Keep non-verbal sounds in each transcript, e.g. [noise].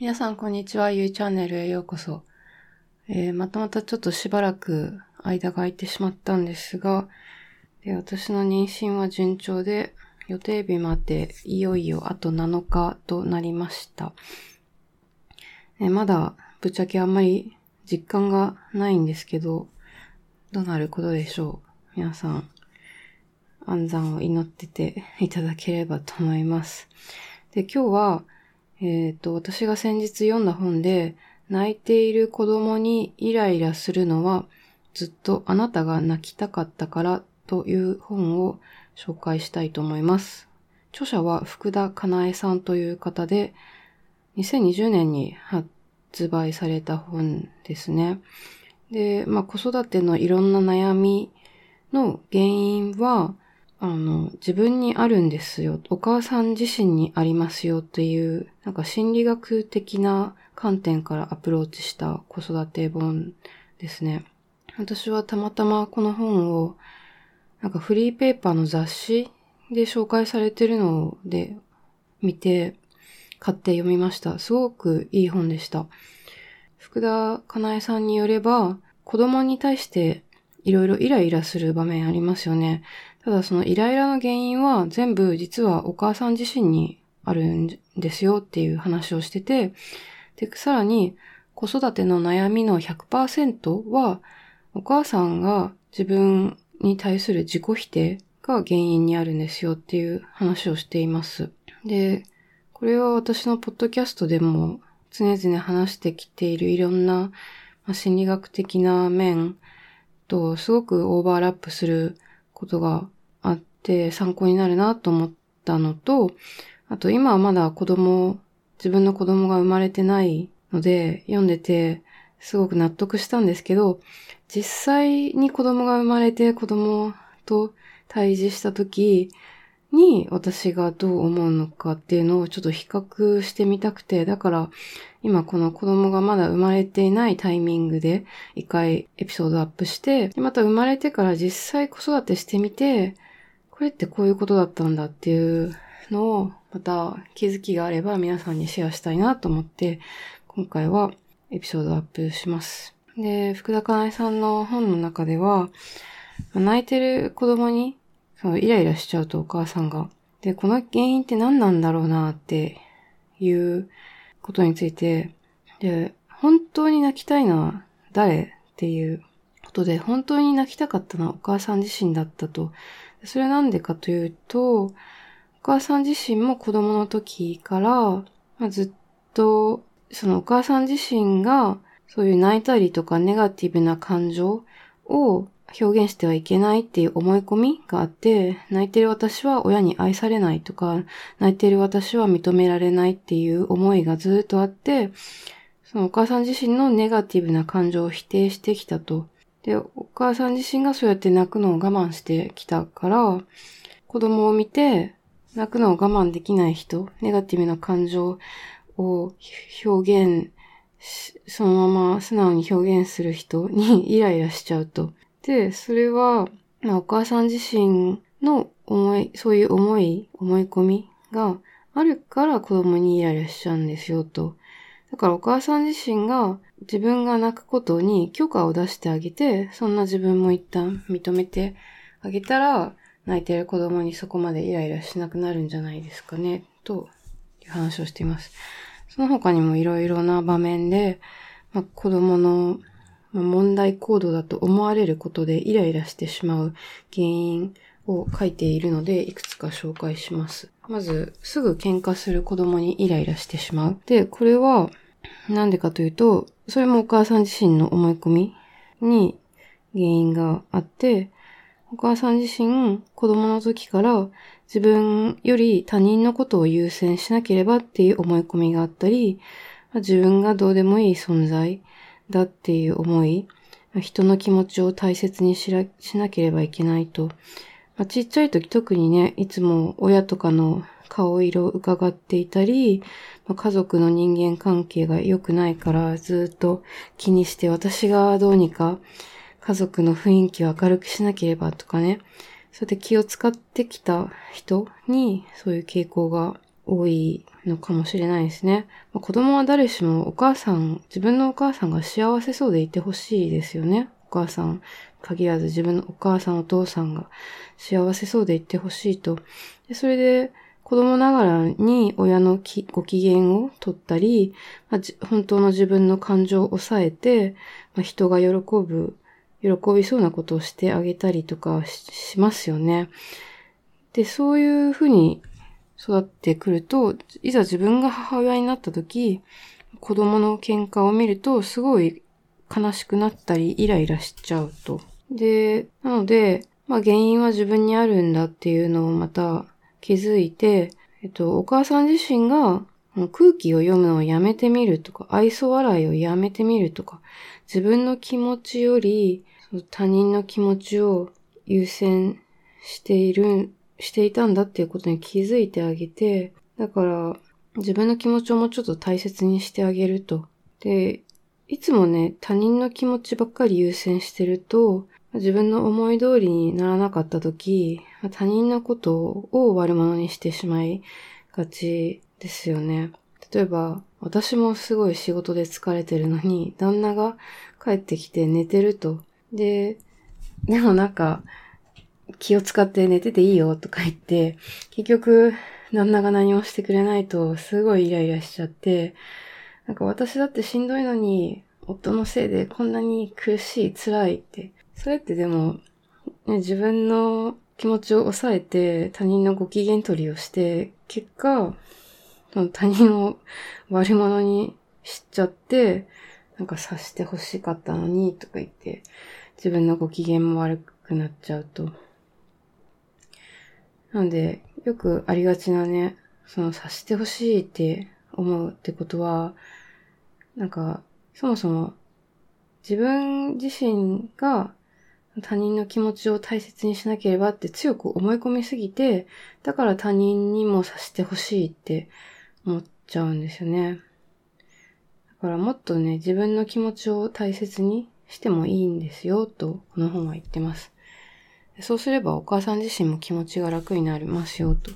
皆さん、こんにちは。ゆいチャンネルへようこそ。えー、またまたちょっとしばらく間が空いてしまったんですが、で私の妊娠は順調で、予定日までいよいよあと7日となりました。えー、まだぶっちゃけあんまり実感がないんですけど、どうなることでしょう。皆さん、安産を祈ってていただければと思います。で、今日は、えっ、ー、と、私が先日読んだ本で、泣いている子供にイライラするのは、ずっとあなたが泣きたかったからという本を紹介したいと思います。著者は福田かなえさんという方で、2020年に発売された本ですね。で、まあ子育てのいろんな悩みの原因は、あの、自分にあるんですよ。お母さん自身にありますよっていう、なんか心理学的な観点からアプローチした子育て本ですね。私はたまたまこの本を、なんかフリーペーパーの雑誌で紹介されてるので見て、買って読みました。すごくいい本でした。福田かなえさんによれば、子供に対していろいろイライラする場面ありますよね。ただそのイライラの原因は全部実はお母さん自身にあるんですよっていう話をしてて、で、さらに子育ての悩みの100%はお母さんが自分に対する自己否定が原因にあるんですよっていう話をしています。で、これは私のポッドキャストでも常々話してきているいろんな、心理学的な面とすごくオーバーラップすることがあって参考になるなと思ったのと、あと今はまだ子供、自分の子供が生まれてないので読んでてすごく納得したんですけど、実際に子供が生まれて子供と対峙した時に私がどう思うのかっていうのをちょっと比較してみたくて、だから今この子供がまだ生まれていないタイミングで一回エピソードアップして、また生まれてから実際子育てしてみて、これってこういうことだったんだっていうのを、また気づきがあれば皆さんにシェアしたいなと思って、今回はエピソードアップします。で、福田かなえさんの本の中では、泣いてる子供に、そのイライラしちゃうとお母さんが。で、この原因って何なんだろうなっていうことについて、で、本当に泣きたいのは誰っていうことで、本当に泣きたかったのはお母さん自身だったとそれなんでかというと、お母さん自身も子供の時から、まあ、ずっと、そのお母さん自身が、そういう泣いたりとかネガティブな感情を表現してはいけないっていう思い込みがあって、泣いてる私は親に愛されないとか、泣いてる私は認められないっていう思いがずっとあって、そのお母さん自身のネガティブな感情を否定してきたと。で、お母さん自身がそうやって泣くのを我慢してきたから、子供を見て、泣くのを我慢できない人、ネガティブな感情を表現しそのまま素直に表現する人 [laughs] にイライラしちゃうと。で、それは、まあ、お母さん自身の思い、そういう思い、思い込みがあるから子供にイライラしちゃうんですよと。だからお母さん自身が自分が泣くことに許可を出してあげて、そんな自分も一旦認めてあげたら、泣いてる子供にそこまでイライラしなくなるんじゃないですかね、という話をしています。その他にもいろいろな場面で、まあ、子供の問題行動だと思われることでイライラしてしまう原因を書いているので、いくつか紹介します。まず、すぐ喧嘩する子供にイライラしてしまう。で、これは、なんでかというと、それもお母さん自身の思い込みに原因があって、お母さん自身、子供の時から自分より他人のことを優先しなければっていう思い込みがあったり、自分がどうでもいい存在だっていう思い、人の気持ちを大切にしなければいけないと。まあ、ちっちゃい時特にね、いつも親とかの顔色を伺っていたり、家族の人間関係が良くないからずっと気にして私がどうにか家族の雰囲気を明るくしなければとかね、そうやって気を使ってきた人にそういう傾向が多いのかもしれないですね。まあ、子供は誰しもお母さん、自分のお母さんが幸せそうでいてほしいですよね。お母さん、限らず自分のお母さん、お父さんが幸せそうでいてほしいと。でそれで、子供ながらに親のご機嫌を取ったり、まあ、本当の自分の感情を抑えて、まあ、人が喜ぶ、喜びそうなことをしてあげたりとかしますよね。で、そういうふうに育ってくると、いざ自分が母親になった時、子供の喧嘩を見ると、すごい悲しくなったり、イライラしちゃうと。で、なので、まあ原因は自分にあるんだっていうのをまた気づいて、えっと、お母さん自身が空気を読むのをやめてみるとか、愛想笑いをやめてみるとか、自分の気持ちより他人の気持ちを優先しているしていたんだっていうことに気づいてあげて、だから自分の気持ちをもうちょっと大切にしてあげると。で、いつもね、他人の気持ちばっかり優先してると、自分の思い通りにならなかった時、他人のことを悪者にしてしまいがちですよね。例えば、私もすごい仕事で疲れてるのに、旦那が帰ってきて寝てると。で、でもなんか、気を使って寝てていいよとか言って、結局、旦那が何もしてくれないと、すごいイライラしちゃって、なんか私だってしんどいのに、夫のせいでこんなに苦しい、辛いって。それってでも、ね、自分の気持ちを抑えて他人のご機嫌取りをして、結果、他人を悪者にしちゃって、なんか察して欲しかったのに、とか言って、自分のご機嫌も悪くなっちゃうと。なんで、よくありがちなね、その察してほしいって思うってことは、なんか、そもそも自分自身が他人の気持ちを大切にしなければって強く思い込みすぎて、だから他人にも察してほしいって思っちゃうんですよね。だからもっとね、自分の気持ちを大切にしてもいいんですよ、とこの本は言ってます。そうすればお母さん自身も気持ちが楽になりますよと。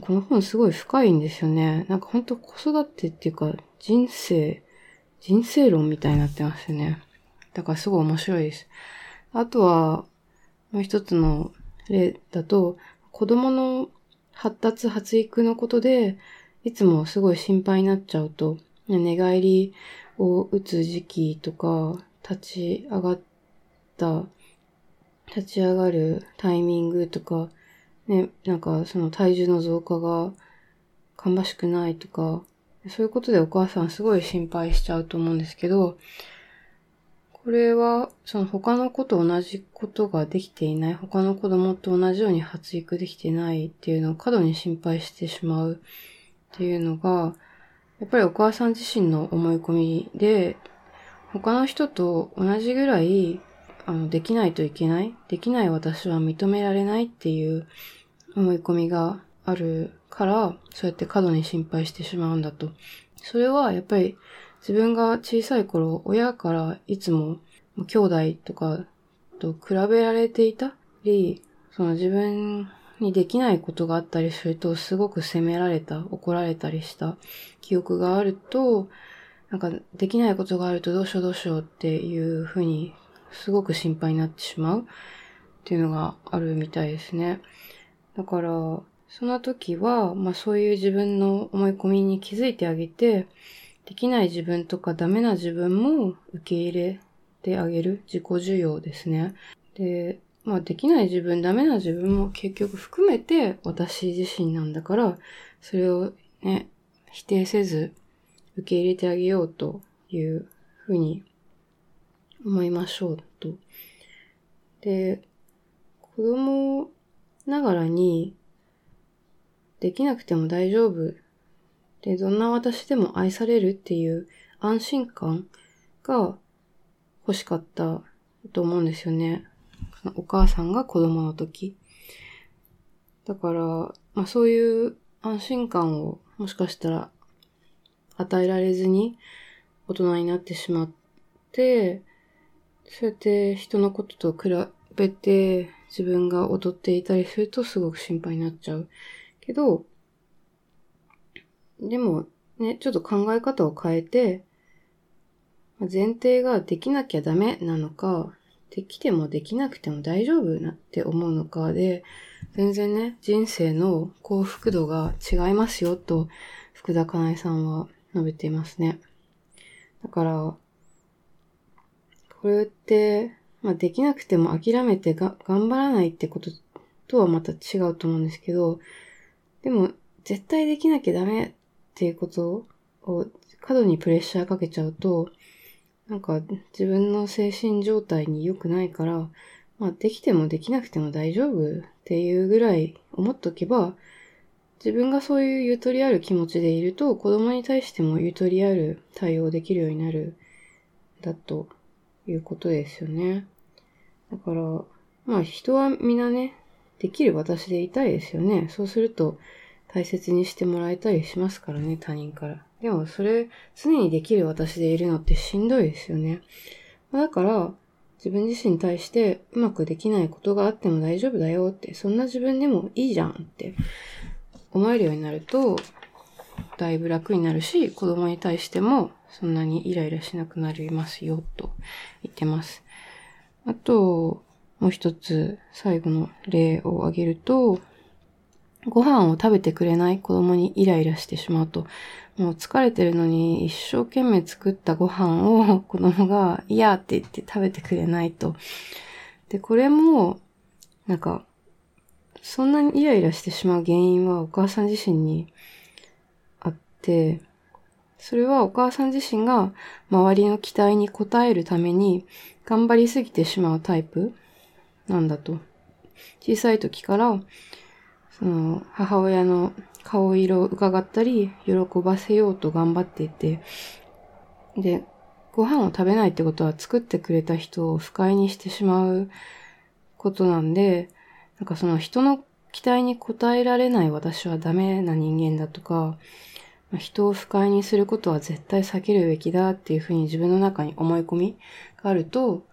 この本すごい深いんですよね。なんかほんと子育てっていうか人生、人生論みたいになってますよね。だからすごい面白いです。あとは、もう一つの例だと、子供の発達発育のことで、いつもすごい心配になっちゃうと、寝返りを打つ時期とか、立ち上がった立ち上がるタイミングとか、ね、なんかその体重の増加が芳しくないとか、そういうことでお母さんすごい心配しちゃうと思うんですけど、これは、その他の子と同じことができていない、他の子供と同じように発育できてないっていうのを過度に心配してしまうっていうのが、やっぱりお母さん自身の思い込みで、他の人と同じぐらいあの、できないといけない、できない私は認められないっていう思い込みがあるから、そうやって過度に心配してしまうんだと。それはやっぱり自分が小さい頃、親からいつも兄弟とかと比べられていたり、その自分にできないことがあったりすると、すごく責められた、怒られたりした記憶があると、なんかできないことがあるとどうしようどうしようっていうふうにすごく心配になってしまうっていうのがあるみたいですね。だから、その時は、まあそういう自分の思い込みに気づいてあげて、できない自分とかダメな自分も受け入れてあげる自己需要ですね。で、まあできない自分、ダメな自分も結局含めて私自身なんだから、それをね、否定せず受け入れてあげようというふうに思いましょうと。で、子供ながらにできなくても大丈夫で、どんな私でも愛されるっていう安心感が欲しかったと思うんですよね。お母さんが子供の時。だから、まあそういう安心感をもしかしたら与えられずに大人になってしまって、そうやって人のことと比べて自分が劣っていたりするとすごく心配になっちゃう。けど、でもね、ちょっと考え方を変えて、前提ができなきゃダメなのか、できてもできなくても大丈夫なって思うのかで、全然ね、人生の幸福度が違いますよと、福田かなえさんは述べていますね。だから、これって、まあ、できなくても諦めてが頑張らないってこととはまた違うと思うんですけど、でも、絶対できなきゃダメっていうことを過度にプレッシャーかけちゃうと、なんか自分の精神状態に良くないから、まあできてもできなくても大丈夫っていうぐらい思っとけば、自分がそういうゆとりある気持ちでいると子供に対してもゆとりある対応できるようになる、だということですよね。だから、まあ人は皆ね、できる私でいたいですよね。そうすると大切にしてもらえたりしますからね、他人から。でもそれ、常にできる私でいるのってしんどいですよね。だから、自分自身に対してうまくできないことがあっても大丈夫だよって、そんな自分でもいいじゃんって思えるようになると、だいぶ楽になるし、子供に対してもそんなにイライラしなくなりますよと言ってます。あと、もう一つ最後の例を挙げると、ご飯を食べてくれない子供にイライラしてしまうと、もう疲れてるのに一生懸命作ったご飯を [laughs] 子供が嫌って言って食べてくれないと。で、これも、なんか、そんなにイライラしてしまう原因はお母さん自身にあって、それはお母さん自身が周りの期待に応えるために頑張りすぎてしまうタイプなんだと。小さい時から、その母親の顔色を伺ったり、喜ばせようと頑張っていて、で、ご飯を食べないってことは作ってくれた人を不快にしてしまうことなんで、なんかその人の期待に応えられない私はダメな人間だとか、人を不快にすることは絶対避けるべきだっていうふうに自分の中に思い込みがあると、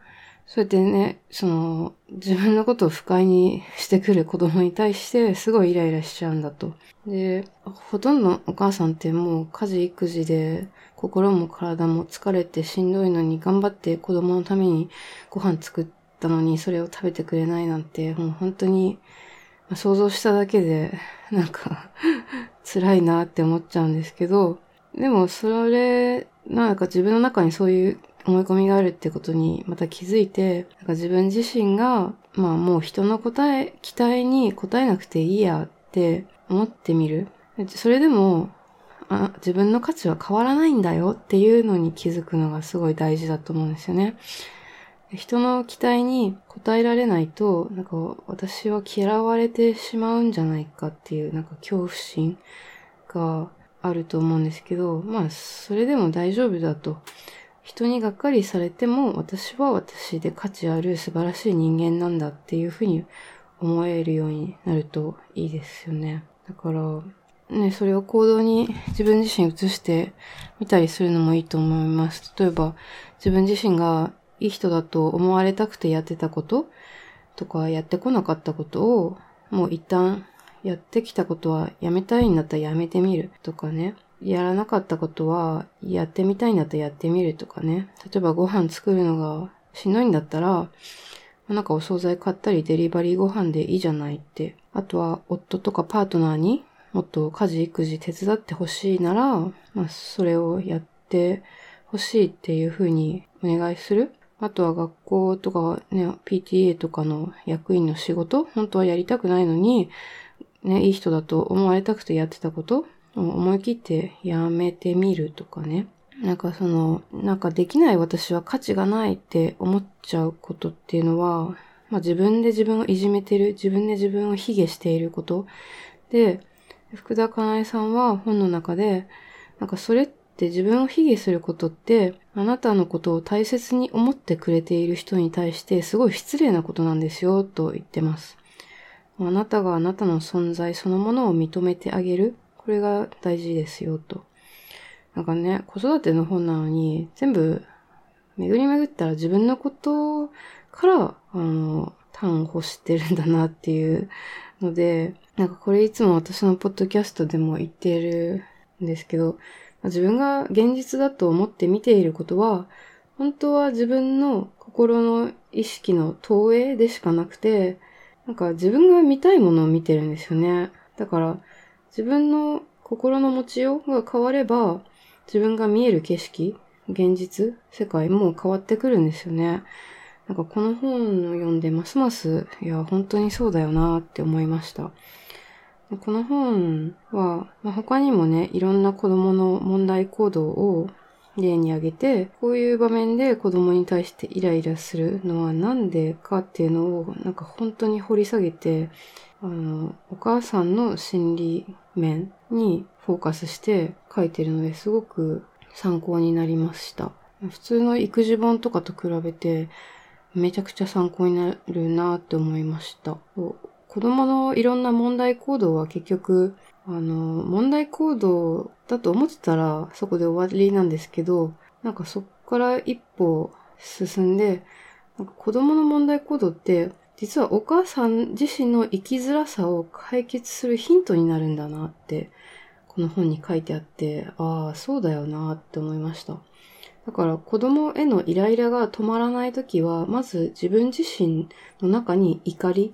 そうやってね、その、自分のことを不快にしてくる子供に対してすごいイライラしちゃうんだと。で、ほとんどお母さんってもう家事育児で心も体も疲れてしんどいのに頑張って子供のためにご飯作ったのにそれを食べてくれないなんてもう本当に想像しただけでなんか [laughs] 辛いなって思っちゃうんですけど、でもそれ、なんか自分の中にそういう思い込みがあるってことにまた気づいて、なんか自分自身が、まあもう人の答え、期待に答えなくていいやって思ってみる。それでも、あ自分の価値は変わらないんだよっていうのに気づくのがすごい大事だと思うんですよね。人の期待に応えられないと、なんか私は嫌われてしまうんじゃないかっていう、なんか恐怖心があると思うんですけど、まあそれでも大丈夫だと。人にがっかりされても私は私で価値ある素晴らしい人間なんだっていうふうに思えるようになるといいですよね。だから、ね、それを行動に自分自身移してみたりするのもいいと思います。例えば、自分自身がいい人だと思われたくてやってたこととかやってこなかったことをもう一旦やってきたことはやめたいんだったらやめてみるとかね。やらなかったことはやってみたいんだったらやってみるとかね。例えばご飯作るのがしんどいんだったら、なんかお惣菜買ったりデリバリーご飯でいいじゃないって。あとは夫とかパートナーにもっと家事育児手伝ってほしいなら、まあそれをやってほしいっていうふうにお願いする。あとは学校とかね、PTA とかの役員の仕事、本当はやりたくないのに、ね、いい人だと思われたくてやってたこと思い切ってやめてみるとかね。なんかその、なんかできない私は価値がないって思っちゃうことっていうのは、まあ自分で自分をいじめてる、自分で自分を卑下していること。で、福田かなえさんは本の中で、なんかそれって自分を卑下することって、あなたのことを大切に思ってくれている人に対してすごい失礼なことなんですよ、と言ってます。あなたがあなたの存在そのものを認めてあげる。これが大事ですよ、と。なんかね、子育ての本なのに、全部、巡り巡ったら自分のことから、あの、端を欲してるんだなっていうので、なんかこれいつも私のポッドキャストでも言っているんですけど、自分が現実だと思って見ていることは、本当は自分の心の意識の投影でしかなくて、なんか自分が見たいものを見てるんですよね。だから自分の心の持ちようが変われば、自分が見える景色、現実、世界も変わってくるんですよね。なんかこの本を読んでますます、いや、本当にそうだよなって思いました。この本は、まあ、他にもね、いろんな子供の問題行動を例に挙げて、こういう場面で子供に対してイライラするのはなんでかっていうのを、なんか本当に掘り下げて、あの、お母さんの心理面にフォーカスして書いてるのですごく参考になりました。普通の育児本とかと比べてめちゃくちゃ参考になるなって思いました。子供のいろんな問題行動は結局、あの、問題行動だと思ってたらそこで終わりなんですけど、なんかそこから一歩進んで、なんか子供の問題行動って実はお母さん自身の生きづらさを解決するヒントになるんだなって、この本に書いてあって、ああ、そうだよなって思いました。だから子供へのイライラが止まらないときは、まず自分自身の中に怒り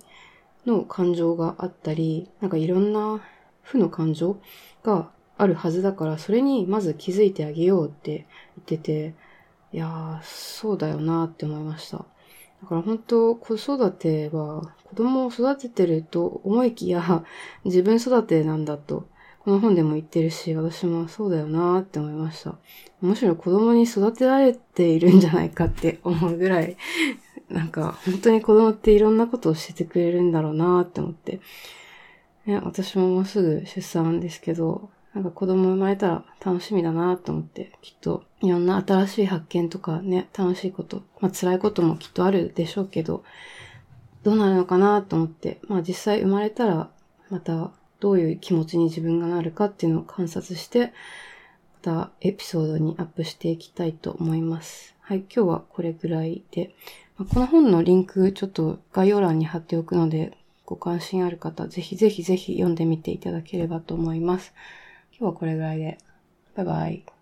の感情があったり、なんかいろんな負の感情があるはずだから、それにまず気づいてあげようって言ってて、いやー、そうだよなって思いました。だから本当子育ては子供を育ててると思いきや自分育てなんだとこの本でも言ってるし私もそうだよなって思いました。むしろ子供に育てられているんじゃないかって思うぐらいなんか本当に子供っていろんなことを教えてくれるんだろうなって思って。ね、私ももうすぐ出産ですけど、なんか子供生まれたら楽しみだなと思って、きっといろんな新しい発見とかね、楽しいこと、まあ辛いこともきっとあるでしょうけど、どうなるのかなと思って、まあ実際生まれたら、またどういう気持ちに自分がなるかっていうのを観察して、またエピソードにアップしていきたいと思います。はい、今日はこれぐらいで、ま、この本のリンクちょっと概要欄に貼っておくので、ご関心ある方、ぜひぜひぜひ読んでみていただければと思います。今日はこれぐらいで。バイバイ。